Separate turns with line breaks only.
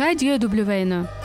Radio WN.